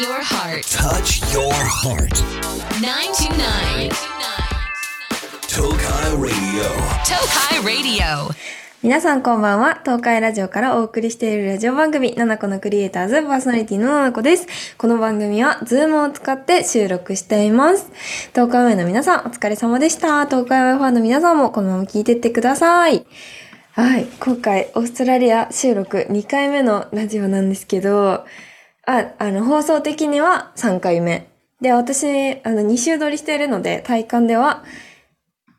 your heart. Touch your heart. 929. Tokai Radio. Tokai Radio. 皆さんこんばんは。東海ラジオからお送りしているラジオ番組、ななこのクリエイターズパーソナリティのななこです。この番組は、ズームを使って収録しています。東海オンエアの皆さん、お疲れ様でした。東海オンエアファンの皆さんもこのまま聞いてってください。はい。今回、オーストラリア収録2回目のラジオなんですけど、あ、あの、放送的には3回目。で、私、あの、2週撮りしているので、体感では、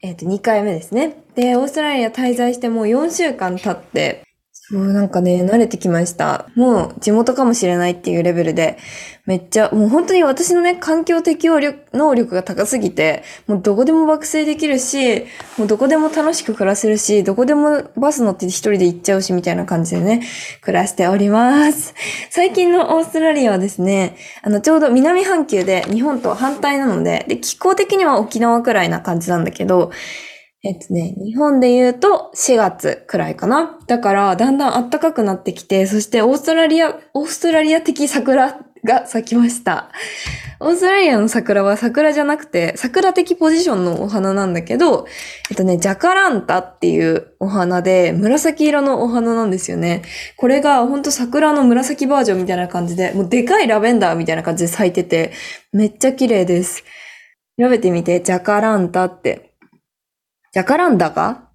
えっ、と、2回目ですね。で、オーストラリア滞在してもう4週間経って、そう、なんかね、慣れてきました。もう地元かもしれないっていうレベルで、めっちゃ、もう本当に私のね、環境適応力、能力が高すぎて、もうどこでも爆睡できるし、もうどこでも楽しく暮らせるし、どこでもバス乗って一人で行っちゃうし、みたいな感じでね、暮らしております。最近のオーストラリアはですね、あの、ちょうど南半球で日本と反対なので、で、気候的には沖縄くらいな感じなんだけど、えっとね、日本で言うと4月くらいかな。だから、だんだん暖かくなってきて、そしてオーストラリア、オーストラリア的桜が咲きました。オーストラリアの桜は桜じゃなくて、桜的ポジションのお花なんだけど、えっとね、ジャカランタっていうお花で、紫色のお花なんですよね。これがほんと桜の紫バージョンみたいな感じで、もうでかいラベンダーみたいな感じで咲いてて、めっちゃ綺麗です。調べてみて、ジャカランタって。ジャカランダか？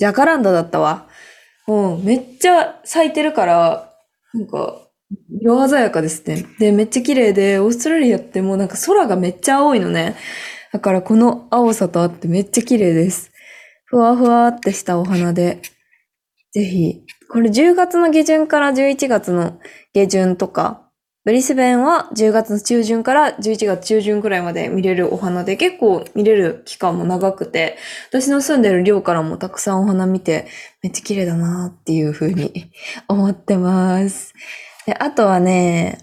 ジャカランダだったわ。うん、めっちゃ咲いてるから、なんか、色鮮やかですね。で、めっちゃ綺麗で、オーストラリアってもうなんか空がめっちゃ青いのね。だからこの青さとあってめっちゃ綺麗です。ふわふわってしたお花で。ぜひ、これ10月の下旬から11月の下旬とか、ブリスベンは10月中旬から11月中旬くらいまで見れるお花で結構見れる期間も長くて、私の住んでる寮からもたくさんお花見てめっちゃ綺麗だなっていう風に 思ってます。で、あとはね、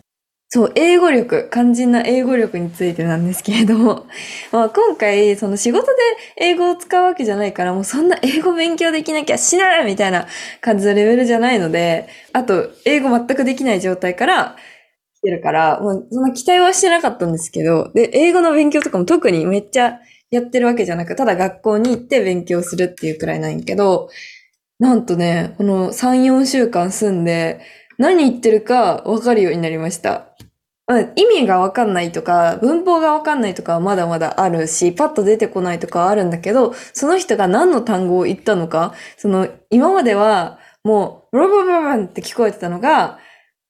そう、英語力、肝心な英語力についてなんですけれども、まあ今回、その仕事で英語を使うわけじゃないから、もうそんな英語勉強できなきゃ死なみたいな感じのレベルじゃないので、あと、英語全くできない状態から、来てるから、もうそんな期待はしてなかったんですけど、で、英語の勉強とかも特にめっちゃやってるわけじゃなく、ただ学校に行って勉強するっていうくらいなんやけど、なんとね、この3、4週間住んで、何言ってるか分かるようになりました。意味が分かんないとか、文法が分かんないとかはまだまだあるし、パッと出てこないとかはあるんだけど、その人が何の単語を言ったのか、その、今まではもう、ブロブロブロブロって聞こえてたのが、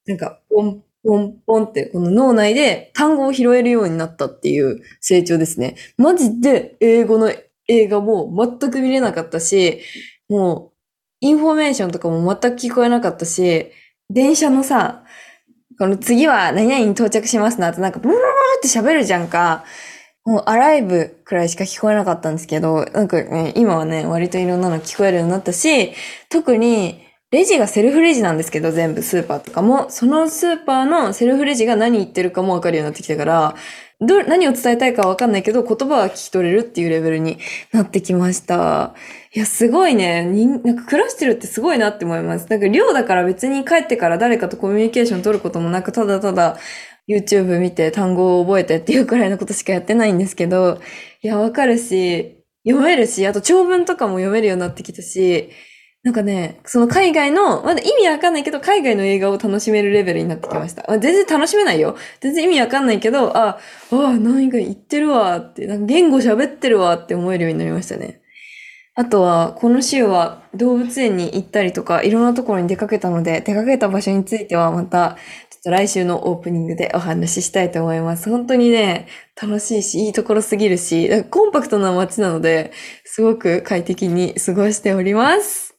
なんか、ポン、ポン、ポンって、この脳内で単語を拾えるようになったっていう成長ですね。マジで英語の映画も全く見れなかったし、もう、インフォメーションとかも全く聞こえなかったし、電車のさ、この次は何々に到着しますなってなんかブルブルって喋るじゃんか。もう arrive くらいしか聞こえなかったんですけど、なんかね、今はね、割といろんなの聞こえるようになったし、特にレジがセルフレジなんですけど、全部スーパーとかも、そのスーパーのセルフレジが何言ってるかもわかるようになってきたから、ど、何を伝えたいかわかんないけど、言葉は聞き取れるっていうレベルになってきました。いや、すごいね。になんか暮らしてるってすごいなって思います。なんか寮だから別に帰ってから誰かとコミュニケーション取ることもなく、ただただ YouTube 見て単語を覚えてっていうくらいのことしかやってないんですけど、いや、わかるし、読めるし、あと長文とかも読めるようになってきたし、なんかね、その海外の、まだ意味わかんないけど、海外の映画を楽しめるレベルになってきました。まあ全然楽しめないよ。全然意味わかんないけど、あ、あ、何か言ってるわって、なんか言語喋ってるわって思えるようになりましたね。あとは、この週は動物園に行ったりとか、いろんなところに出かけたので、出かけた場所についてはまた、ちょっと来週のオープニングでお話ししたいと思います。本当にね、楽しいし、いいところすぎるし、コンパクトな街なので、すごく快適に過ごしております。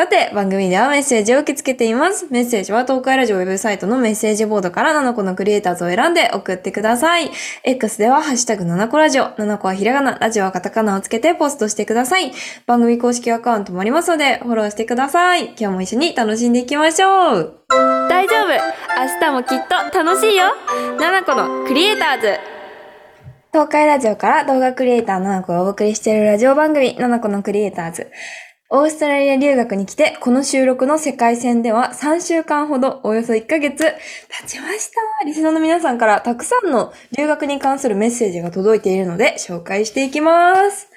さて、番組ではメッセージを受け付けています。メッセージは東海ラジオウェブサイトのメッセージボードから7個のクリエイターズを選んで送ってください。X ではハッシュタグ7個ラジオ、7個はひらがな、ラジオはカタカナをつけてポストしてください。番組公式アカウントもありますので、フォローしてください。今日も一緒に楽しんでいきましょう。大丈夫明日もきっと楽しいよ !7 個のクリエイターズ東海ラジオから動画クリエイター7個をお送りしているラジオ番組7個のクリエイターズ。オーストラリア留学に来て、この収録の世界戦では3週間ほど、およそ1ヶ月経ちました。リスナーの皆さんからたくさんの留学に関するメッセージが届いているので、紹介していきます。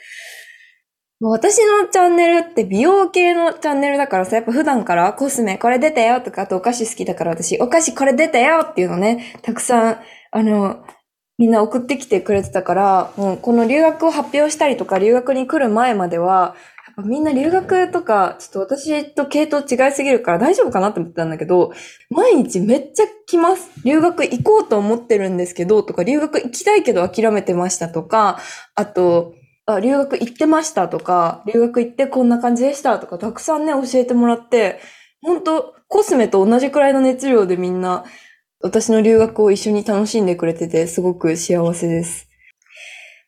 私のチャンネルって美容系のチャンネルだからさ、やっぱ普段からコスメこれ出たよとか、あとお菓子好きだから私、お菓子これ出たよっていうのね、たくさん、あの、みんな送ってきてくれてたから、もうこの留学を発表したりとか、留学に来る前までは、みんな留学とか、ちょっと私と系統違いすぎるから大丈夫かなって思ってたんだけど、毎日めっちゃ来ます。留学行こうと思ってるんですけど、とか、留学行きたいけど諦めてましたとか、あと、あ、留学行ってましたとか、留学行ってこんな感じでしたとか、たくさんね、教えてもらって、本当コスメと同じくらいの熱量でみんな、私の留学を一緒に楽しんでくれてて、すごく幸せです。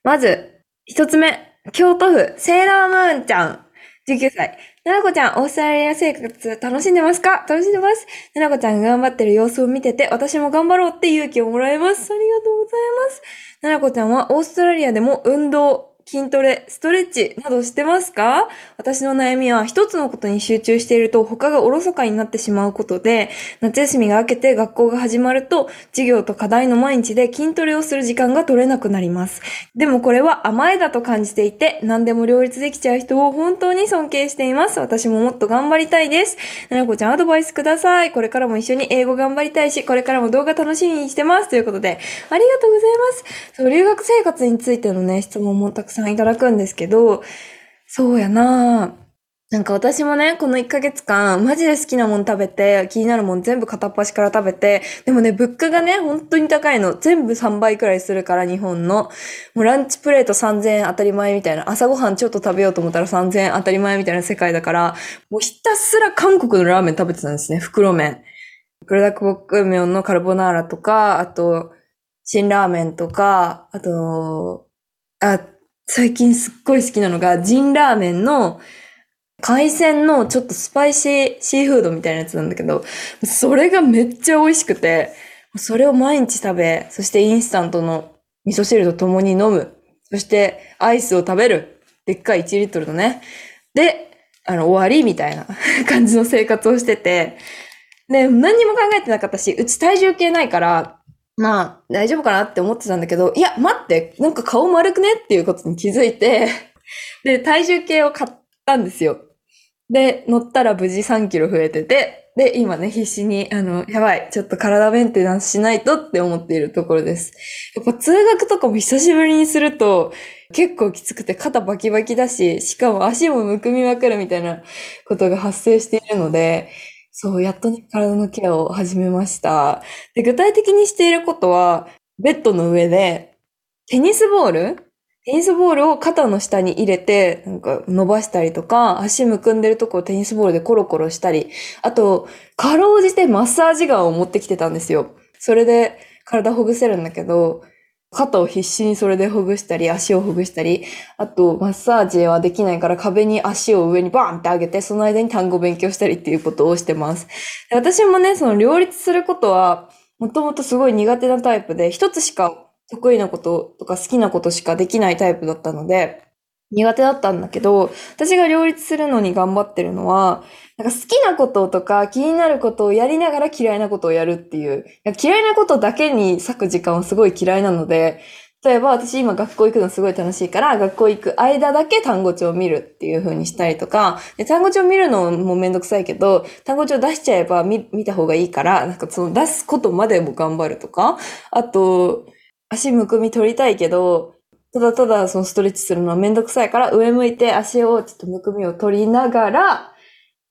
まず、一つ目、京都府、セーラームーンちゃん、19歳。ななこちゃん、オーストラリア生活楽しんでますか？楽しんでます。ななこちゃんが頑張ってる様子を見てて、私も頑張ろうって勇気をもらえます。ありがとうございます。ななこちゃんはオーストラリアでも運動、筋トレ、ストレッチなどしてますか？私の悩みは一つのことに集中していると他がおろそかになってしまうことで、夏休みが明けて学校が始まると授業と課題の毎日で筋トレをする時間が取れなくなります。でもこれは甘えだと感じていて、何でも両立できちゃう人を本当に尊敬しています。私ももっと頑張りたいです。ななこちゃんアドバイスください。これからも一緒に英語頑張りたいし、これからも動画楽しみにしてます。ということで、ありがとうございます。そう、留学生活についてのね、質問もたくさんいただくんですけど、そうやななんか私もね、この1ヶ月間、マジで好きなもん食べて、気になるもん全部片っ端から食べて、でもね、物価がね、本当に高いの。全部3倍くらいするから、日本の。もうランチプレート3000円当たり前みたいな。朝ごはんちょっと食べようと思ったら3000円当たり前みたいな世界だから、もうひたすら韓国のラーメン食べてたんですね、袋麺。プロダクボック麺のカルボナーラとか、あと、辛ラーメンとか、あと、あ、最近すっごい好きなのが、ジンラーメンの、海鮮のちょっとスパイシーシーフードみたいなやつなんだけど、それがめっちゃ美味しくて、それを毎日食べ、そしてインスタントの味噌汁と共に飲む。そしてアイスを食べる。でっかい1リットルのね。で、あの、終わりみたいな 感じの生活をしてて、で、何にも考えてなかったし、うち体重計ないから、まあ、大丈夫かなって思ってたんだけど、いや、待って、なんか顔丸くねっていうことに気づいて、で、体重計を買ったんですよ。で、乗ったら無事3キロ増えてて、で、今ね、必死に、あの、やばい、ちょっと体メンテナンスしないとって思っているところです。やっぱ通学とかも久しぶりにすると、結構きつくて肩バキバキだし、しかも足もむくみまくるみたいなことが発生しているので、そう、やっとね、体のケアを始めました。で、具体的にしていることは、ベッドの上で、テニスボール？テニスボールを肩の下に入れて、なんか伸ばしたりとか、足むくんでるとこをテニスボールでコロコロしたり、あと、かろうじてマッサージガンを持ってきてたんですよ。それで体ほぐせるんだけど、肩を必死にそれでほぐしたり、足をほぐしたり、あと、マッサージはできないから壁に足を上にバーンって上げて、その間に単語勉強したりっていうことをしてます。で私もね、その両立することは、もともとすごい苦手なタイプで、一つしか得意なこととか好きなことしかできないタイプだったので、苦手だったんだけど、私が両立するのに頑張ってるのは、なんか好きなこととか気になることをやりながら嫌いなことをやるっていう、嫌いなことだけに割く時間はすごい嫌いなので、例えば私今学校行くのすごい楽しいから、学校行く間だけ単語帳を見るっていう風にしたりとか、で単語帳見るのもめんどくさいけど、単語帳出しちゃえば見見た方がいいから、なんかその出すことまでも頑張るとか、あと、足むくみ取りたいけど、ただただそのストレッチするのはめんどくさいから、上向いて足をちょっとむくみを取りながら、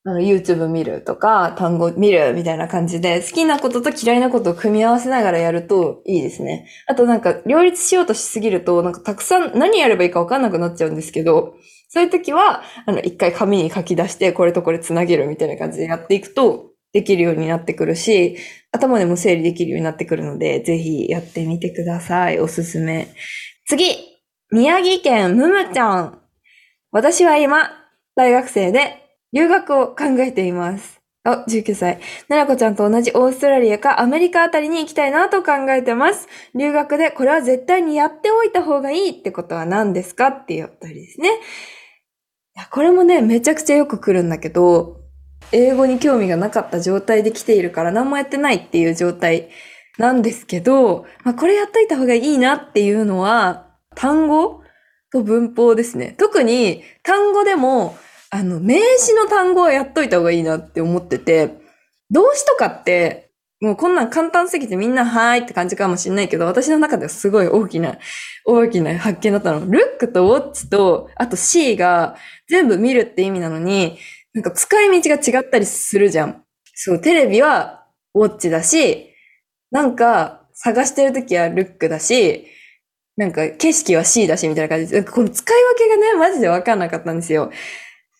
あの、YouTube 見るとか、単語見るみたいな感じで、好きなことと嫌いなことを組み合わせながらやるといいですね。あとなんか、両立しようとしすぎると、なんかたくさん何やればいいかわかんなくなっちゃうんですけど、そういう時は、あの、一回紙に書き出して、これとこれつなげるみたいな感じでやっていくと、できるようになってくるし、頭でも整理できるようになってくるので、ぜひやってみてください。おすすめ。次宮城県むむちゃん。私は今、大学生で留学を考えています。あ、19歳。ななこちゃんと同じオーストラリアかアメリカあたりに行きたいなと考えてます。留学でこれは絶対にやっておいた方がいいってことは何ですかっていうお便りですね。いや、これもね、めちゃくちゃよく来るんだけど、英語に興味がなかった状態で来ているから何もやってないっていう状態なんですけど、まあ、これやっといた方がいいなっていうのは、単語と文法ですね。特に単語でも、あの、名詞の単語はやっといた方がいいなって思ってて、動詞とかって、もうこんなん簡単すぎてみんなはーいって感じかもしれないけど、私の中ではすごい大きな、大きな発見だったの。ルックとウォッチと、あと C が全部見るって意味なのに、なんか使い道が違ったりするじゃん。そう、テレビはウォッチだし、なんか探してるときはルックだし、なんか景色は C だしみたいな感じで、この使い分けがね、マジでわかんなかったんですよ。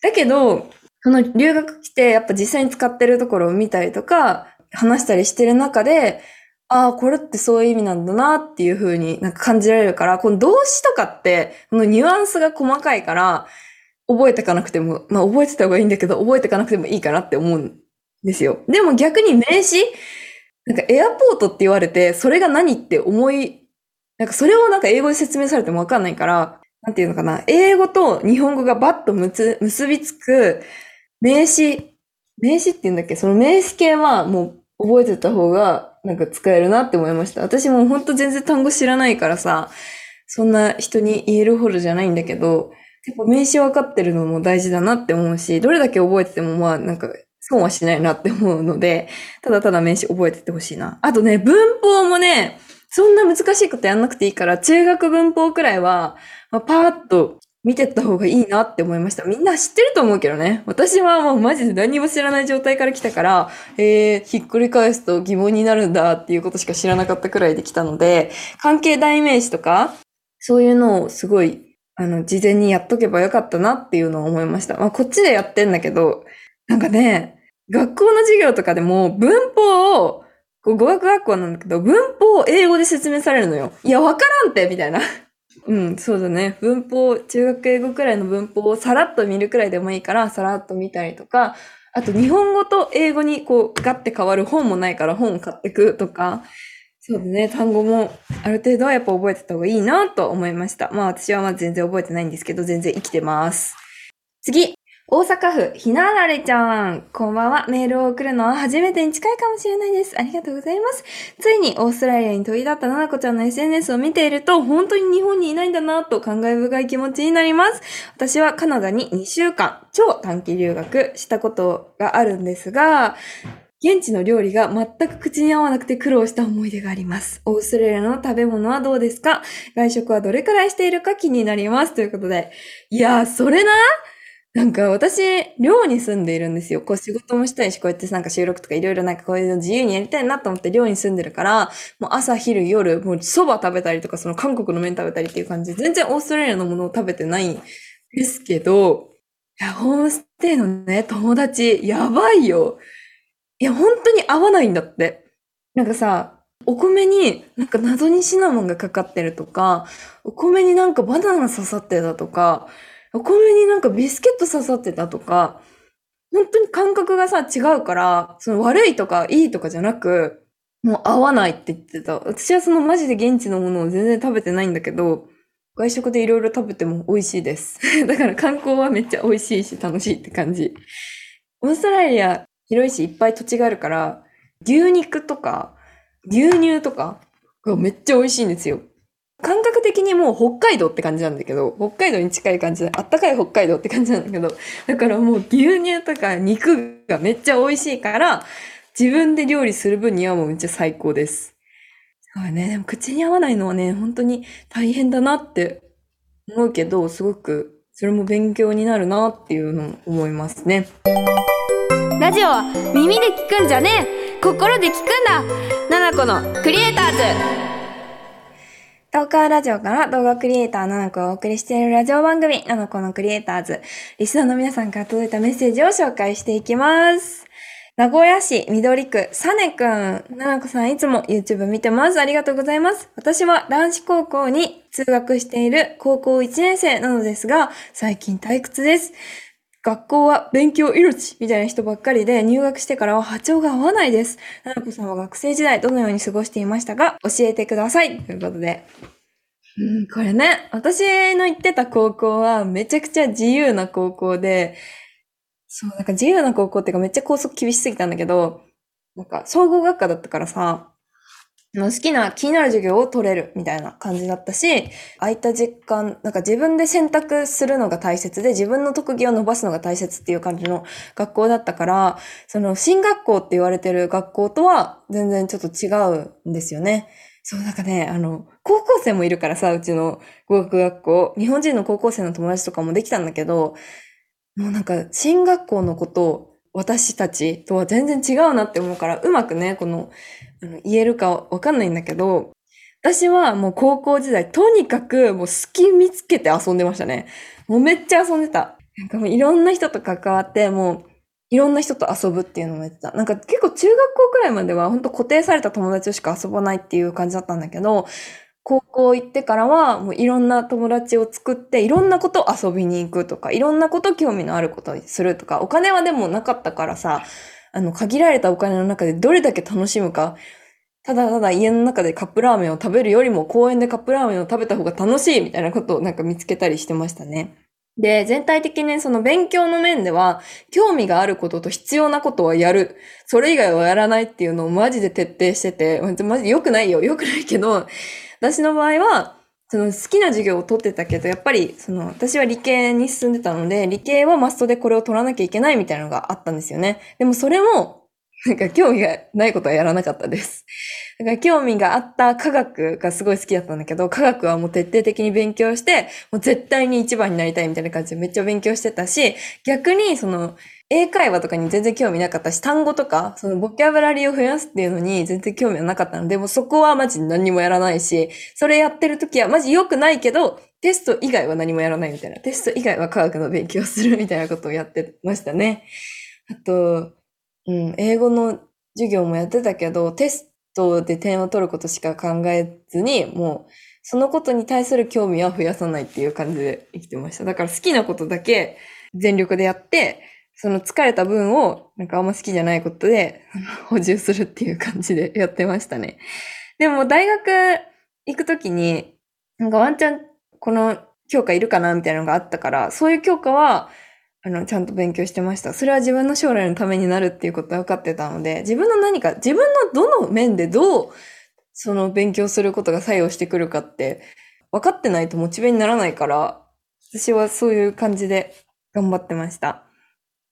だけど、その留学来て、やっぱ実際に使ってるところを見たりとか、話したりしてる中で、ああ、これってそういう意味なんだなっていう風になんか感じられるから、この動詞とかって、このニュアンスが細かいから、覚えてかなくても、まあ覚えてた方がいいんだけど、覚えてかなくてもいいかなって思うんですよ。でも逆に名詞なんかエアポートって言われて、それが何って思い、なんかそれをなんか英語で説明されてもわかんないから、なんていうのかな、英語と日本語がバッとむつ結びつく名詞、名詞って言うんだっけ？その名詞系はもう覚えてた方がなんか使えるなって思いました。私もほんと全然単語知らないからさ、そんな人に言えるほどじゃないんだけど、やっぱ名詞分かってるのも大事だなって思うし、どれだけ覚えててもまあなんか損はしないなって思うので、ただただ名詞覚えててほしいな。あとね、文法もね、そんな難しいことやんなくていいから、中学文法くらいは、まあ、パーッと見てった方がいいなって思いました。みんな知ってると思うけどね。私はもうマジで何も知らない状態から来たから、えー、ひっくり返すと疑問になるんだっていうことしか知らなかったくらいで来たので、関係代名詞とか、そういうのをすごい、あの、事前にやっとけばよかったなっていうのを思いました。まあ、こっちでやってんだけど、なんかね、学校の授業とかでも文法を、語学学校なんだけど、文法を英語で説明されるのよ。いや、わからんってみたいな。うん、そうだね。文法、中学英語くらいの文法をさらっと見るくらいでもいいから、さらっと見たりとか、あと日本語と英語にこうガッて変わる本もないから本を買ってくとか、そうだね、単語もある程度はやっぱ覚えてた方がいいなと思いました。まあ私はまあ全然覚えてないんですけど、全然生きてます。次大阪府、ひなあられちゃん。こんばんは。メールを送るのは初めてに近いかもしれないです。ありがとうございます。ついにオーストラリアに飛び立ったななこちゃんの SNS を見ていると、本当に日本にいないんだなと感慨深い気持ちになります。私はカナダに2週間、超短期留学したことがあるんですが、現地の料理が全く口に合わなくて苦労した思い出があります。オーストラリアの食べ物はどうですか？外食はどれくらいしているか気になります。ということで。いやー、それななんか私、寮に住んでいるんですよ。こう仕事もしたいし、こうやってなんか収録とかいろいろなんかこういうの自由にやりたいなと思って寮に住んでるから、もう朝、昼、夜、もう蕎麦食べたりとか、その韓国の麺食べたりっていう感じで、全然オーストラリアのものを食べてないんですけど、いや、ホームステイのね、友達、やばいよ。いや、本当に合わないんだって。なんかさ、お米になんか謎にシナモンがかかってるとか、お米になんかバナナ刺さってたとか、お米になんかビスケット刺さってたとか、本当に感覚がさ、違うから、その悪いとかいいとかじゃなく、もう合わないって言ってた。私はそのマジで現地のものを全然食べてないんだけど、外食でいろいろ食べても美味しいです。だから観光はめっちゃ美味しいし楽しいって感じ。オーストラリア広いしいっぱい土地があるから、牛肉とか牛乳とかがめっちゃ美味しいんですよ。感覚的にもう北海道って感じなんだけど、北海道に近い感じで、あったかい北海道って感じなんだけど、だからもう牛乳とか肉がめっちゃ美味しいから、自分で料理する分にはもうめっちゃ最高です。そうね、でも口に合わないのはね、本当に大変だなって思うけど、すごくそれも勉強になるなっていうのを思いますね。ラジオは耳で聞くんじゃねえ心で聞くんだナナコのクリエイターズト。ーカーラジオから動画クリエイターななこをお送りしているラジオ番組、ななこのクリエイターズ。リスナーの皆さんから届いたメッセージを紹介していきます。名古屋市緑区、サネくん。ななこさんいつも YouTube 見てます。ありがとうございます。私は男子高校に通学している高校1年生なのですが、最近退屈です。学校は勉強命みたいな人ばっかりで入学してからは波長が合わないです。ななこさんは学生時代どのように過ごしていましたか？教えてください。ということで。うん、これね、私の行ってた高校はめちゃくちゃ自由な高校で、そう、なんか自由な高校っていうかめっちゃ校則厳しすぎたんだけど、なんか総合学科だったからさ、好きな気になる授業を取れるみたいな感じだったし、空いた時間、なんか自分で選択するのが大切で自分の特技を伸ばすのが大切っていう感じの学校だったから、その進学校って言われてる学校とは全然ちょっと違うんですよね。そう、なんかね、あの、高校生もいるからさ、うちの語学学校、日本人の高校生の友達とかもできたんだけど、もうなんか、進学校のことを、私たちとは全然違うなって思うから、うまくね、この、あの言えるかわかんないんだけど、私はもう高校時代、とにかくもう好き見つけて遊んでましたね。もうめっちゃ遊んでた。なんかもういろんな人と関わって、もういろんな人と遊ぶっていうのもやってた。なんか結構中学校くらいまでは本当固定された友達しか遊ばないっていう感じだったんだけど、高校行ってからはもういろんな友達を作っていろんなこと遊びに行くとか、いろんなこと興味のあることをするとか、お金はでもなかったからさ、あの限られたお金の中でどれだけ楽しむか、ただただ家の中でカップラーメンを食べるよりも公園でカップラーメンを食べた方が楽しいみたいなことをなんか見つけたりしてましたね。で、全体的にその勉強の面では、興味があることと必要なことはやる。それ以外はやらないっていうのをマジで徹底してて、マジ良くないよ。良くないけど、私の場合は、その好きな授業を取ってたけど、やっぱり、その、私は理系に進んでたので、理系はマストでこれを取らなきゃいけないみたいなのがあったんですよね。でもそれも、なんか興味がないことはやらなかったです。だから興味があった科学がすごい好きだったんだけど、科学はもう徹底的に勉強して、もう絶対に一番になりたいみたいな感じでめっちゃ勉強してたし、逆にその、英会話とかに全然興味なかったし、単語とか、そのボキャブラリーを増やすっていうのに全然興味はなかったので、もうそこはマジ何もやらないし、それやってる時はマジ良くないけど、テスト以外は何もやらないみたいな。テスト以外は科学の勉強するみたいなことをやってましたね。あと、うん、英語の授業もやってたけど、テストで点を取ることしか考えずに、もう、そのことに対する興味は増やさないっていう感じで生きてました。だから好きなことだけ全力でやって、その疲れた分を、なんかあんま好きじゃないことで 補充するっていう感じでやってましたね。でも大学行くときに、なんかワンチャンこの教科いるかなみたいなのがあったから、そういう教科は、あの、ちゃんと勉強してました。それは自分の将来のためになるっていうことは分かってたので、自分の何か、自分のどの面でどう、その勉強することが作用してくるかって、分かってないとモチベにならないから、私はそういう感じで頑張ってました。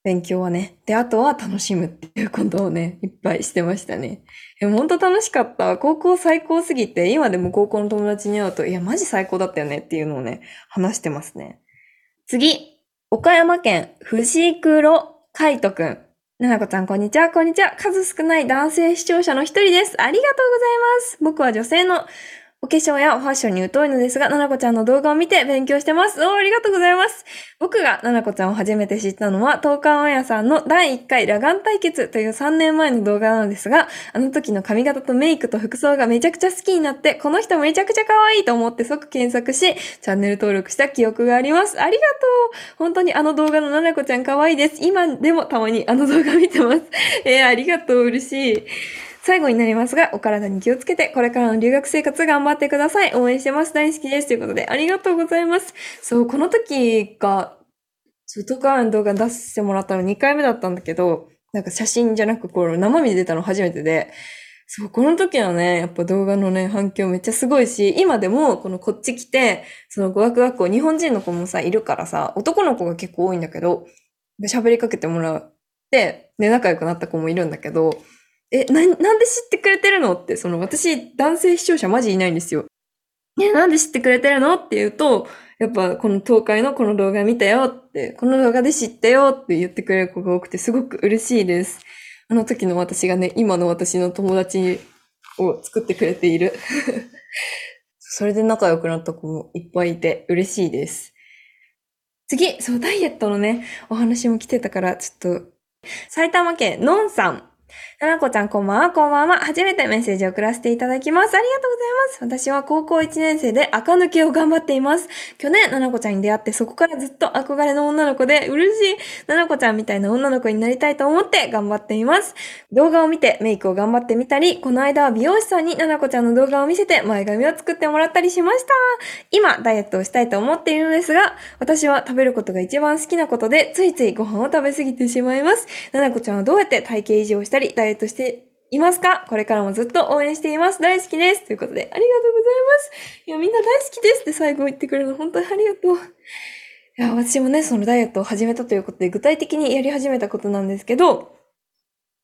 勉強はね。で、あとは楽しむっていうことをね、いっぱいしてましたね。え、ほんと楽しかった？高校最高すぎて、今でも高校の友達に会うと、いや、マジ最高だったよねっていうのをね、話してますね。次、岡山県藤黒海斗くん。ななこちゃん、こんにちは、こんにちは。数少ない男性視聴者の一人です。ありがとうございます。僕は女性のお化粧やファッションに疎いのですが、ななこちゃんの動画を見て勉強してます。おーありがとうございます。僕がななこちゃんを初めて知ったのは、東海オンエアさんの第1回裸眼対決という3年前の動画なのですが、あの時の髪型とメイクと服装がめちゃくちゃ好きになって、この人めちゃくちゃ可愛いと思って即検索し、チャンネル登録した記憶があります。ありがとう本当にあの動画のななこちゃん可愛いです。今でもたまにあの動画見てます。えー、ありがとう。嬉しい。最後になりますが、お体に気をつけて、これからの留学生活頑張ってください。応援してます。大好きです。ということで、ありがとうございます。そう、この時が、外側の動画出してもらったの2回目だったんだけど、なんか写真じゃなく、こう、生身で出たの初めてで、そう、この時のね、やっぱ動画のね、反響めっちゃすごいし、今でも、このこっち来て、その語学学校、日本人の子もさ、いるからさ、男の子が結構多いんだけど、喋りかけてもらって、で、仲良くなった子もいるんだけど、え、な、なんで知ってくれてるのって、その私、男性視聴者マジいないんですよ。え、なんで知ってくれてるのって言うと、やっぱこの東海のこの動画見たよって、この動画で知ったよって言ってくれる子が多くてすごく嬉しいです。あの時の私がね、今の私の友達を作ってくれている。それで仲良くなった子もいっぱいいて嬉しいです。次、そう、ダイエットのね、お話も来てたから、ちょっと、埼玉県のんさん。ななこちゃんこんばんは、こんばんは。初めてメッセージを送らせていただきます。ありがとうございます。私は高校1年生で赤抜けを頑張っています。去年、ななこちゃんに出会ってそこからずっと憧れの女の子で嬉しい。ななこちゃんみたいな女の子になりたいと思って頑張っています。動画を見てメイクを頑張ってみたり、この間は美容師さんにななこちゃんの動画を見せて前髪を作ってもらったりしました。今、ダイエットをしたいと思っているのですが、私は食べることが一番好きなことで、ついついご飯を食べ過ぎてしまいます。ななこちゃんはどうやって体型維持をしたり、ダイエットしていますか？これからもずっと応援しています。大好きです。ということで、ありがとうございます。いや、みんな大好きですって最後言ってくれるの、本当にありがとう。いや、私もね、そのダイエットを始めたということで、具体的にやり始めたことなんですけど、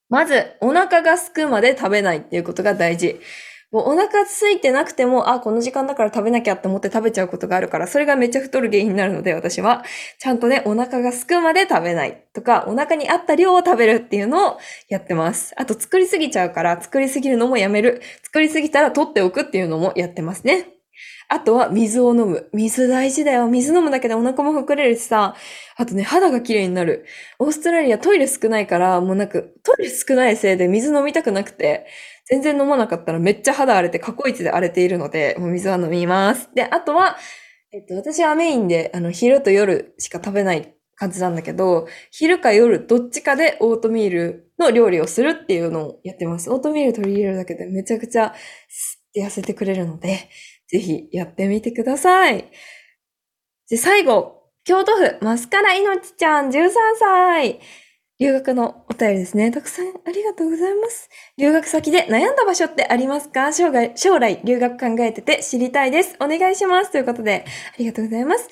まず、お腹が空くまで食べないっていうことが大事。もうお腹空いてなくても、あ、この時間だから食べなきゃって思って食べちゃうことがあるから、それがめっちゃ太る原因になるので、私は。ちゃんとね、お腹が空くまで食べないとか、お腹に合った量を食べるっていうのをやってます。あと、作りすぎちゃうから、作りすぎるのもやめる。作りすぎたら取っておくっていうのもやってますね。あとは水を飲む。水大事だよ。水飲むだけでお腹も膨れるしさ。あとね、肌が綺麗になる。オーストラリアトイレ少ないから、もうなんか、トイレ少ないせいで水飲みたくなくて、全然飲まなかったらめっちゃ肌荒れて過去一で荒れているので、もう水は飲みます。で、あとは、えっと、私はメインで、あの、昼と夜しか食べない感じなんだけど、昼か夜どっちかでオートミールの料理をするっていうのをやってます。オートミール取り入れるだけでめちゃくちゃスッて痩せてくれるので、ぜひやってみてください。で、最後、京都府マスカラいのちちゃん13歳。留学のお便りですね。たくさんありがとうございます。留学先で悩んだ場所ってありますか？将来、将来留学考えてて知りたいです。お願いします。ということで、ありがとうございます。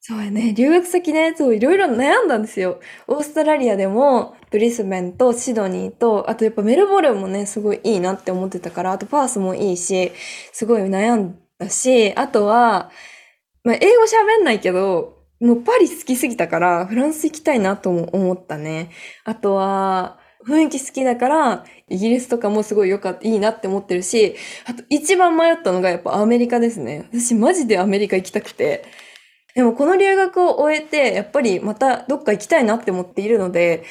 そうやね。留学先ね、そう、いろいろ悩んだんですよ。オーストラリアでも、ブリスベンとシドニーと、あとやっぱメルボルンもね、すごいいいなって思ってたから、あとパースもいいし、すごい悩んだし、あとは、まあ、英語喋んないけど、もうパリ好きすぎたから、フランス行きたいなとも思ったね。あとは、雰囲気好きだから、イギリスとかもすごい良かった、いいなって思ってるし、あと一番迷ったのがやっぱアメリカですね。私マジでアメリカ行きたくて。でもこの留学を終えて、やっぱりまたどっか行きたいなって思っているので、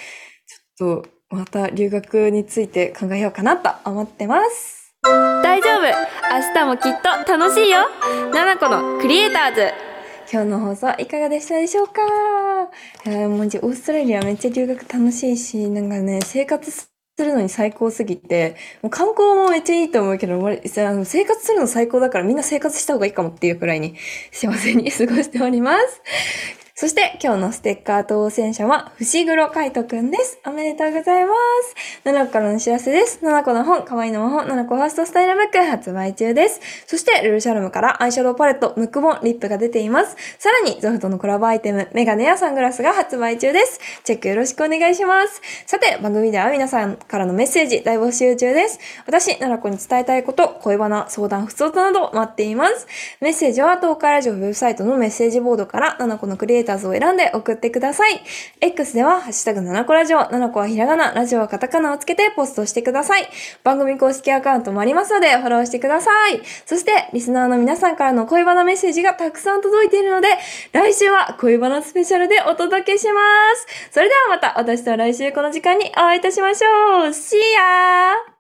ちょっとまた留学について考えようかなと思ってます。大丈夫明日もきっと楽しいよななこのクリエイターズ今日の放送いかがでしたでしょうか？いやもうじオーストラリアめっちゃ留学楽しいし、なんかね、生活するのに最高すぎて、もう観光もめっちゃいいと思うけど、あの生活するの最高だからみんな生活した方がいいかもっていうくらいに幸せに過ごしております。そして今日のステッカー当選者は、伏黒海斗くんです。おめでとうございます。7個からのお知らせです。7個の本、可愛いの魔法、7個ファーストスタイルブック発売中です。そして、ルルシャルムからアイシャドウパレット、ムックボン、リップが出ています。さらに、ゾフトのコラボアイテム、メガネやサングラスが発売中です。チェックよろしくお願いします。さて、番組では皆さんからのメッセージ大募集中です。私、奈々子に伝えたいこと、恋バナ、相談、不相談など待っています。メッセージは東海ラジオウェブサイトのメッセージボードから、奈々子のクリエイターズを選んで送ってください。X では、ハッシュタグ奈々子ラジオ、奈々子はひらがな、ラジオはカタカナをつけてポストしてください。番組公式アカウントもありますので、フォローしてください。そして、リスナーの皆さんからの恋バナメッセージがたくさん届いているので、来週は恋バナスペシャルでお届けします。それではまた、私と来週この時間にお会いいたしましょう。See ya!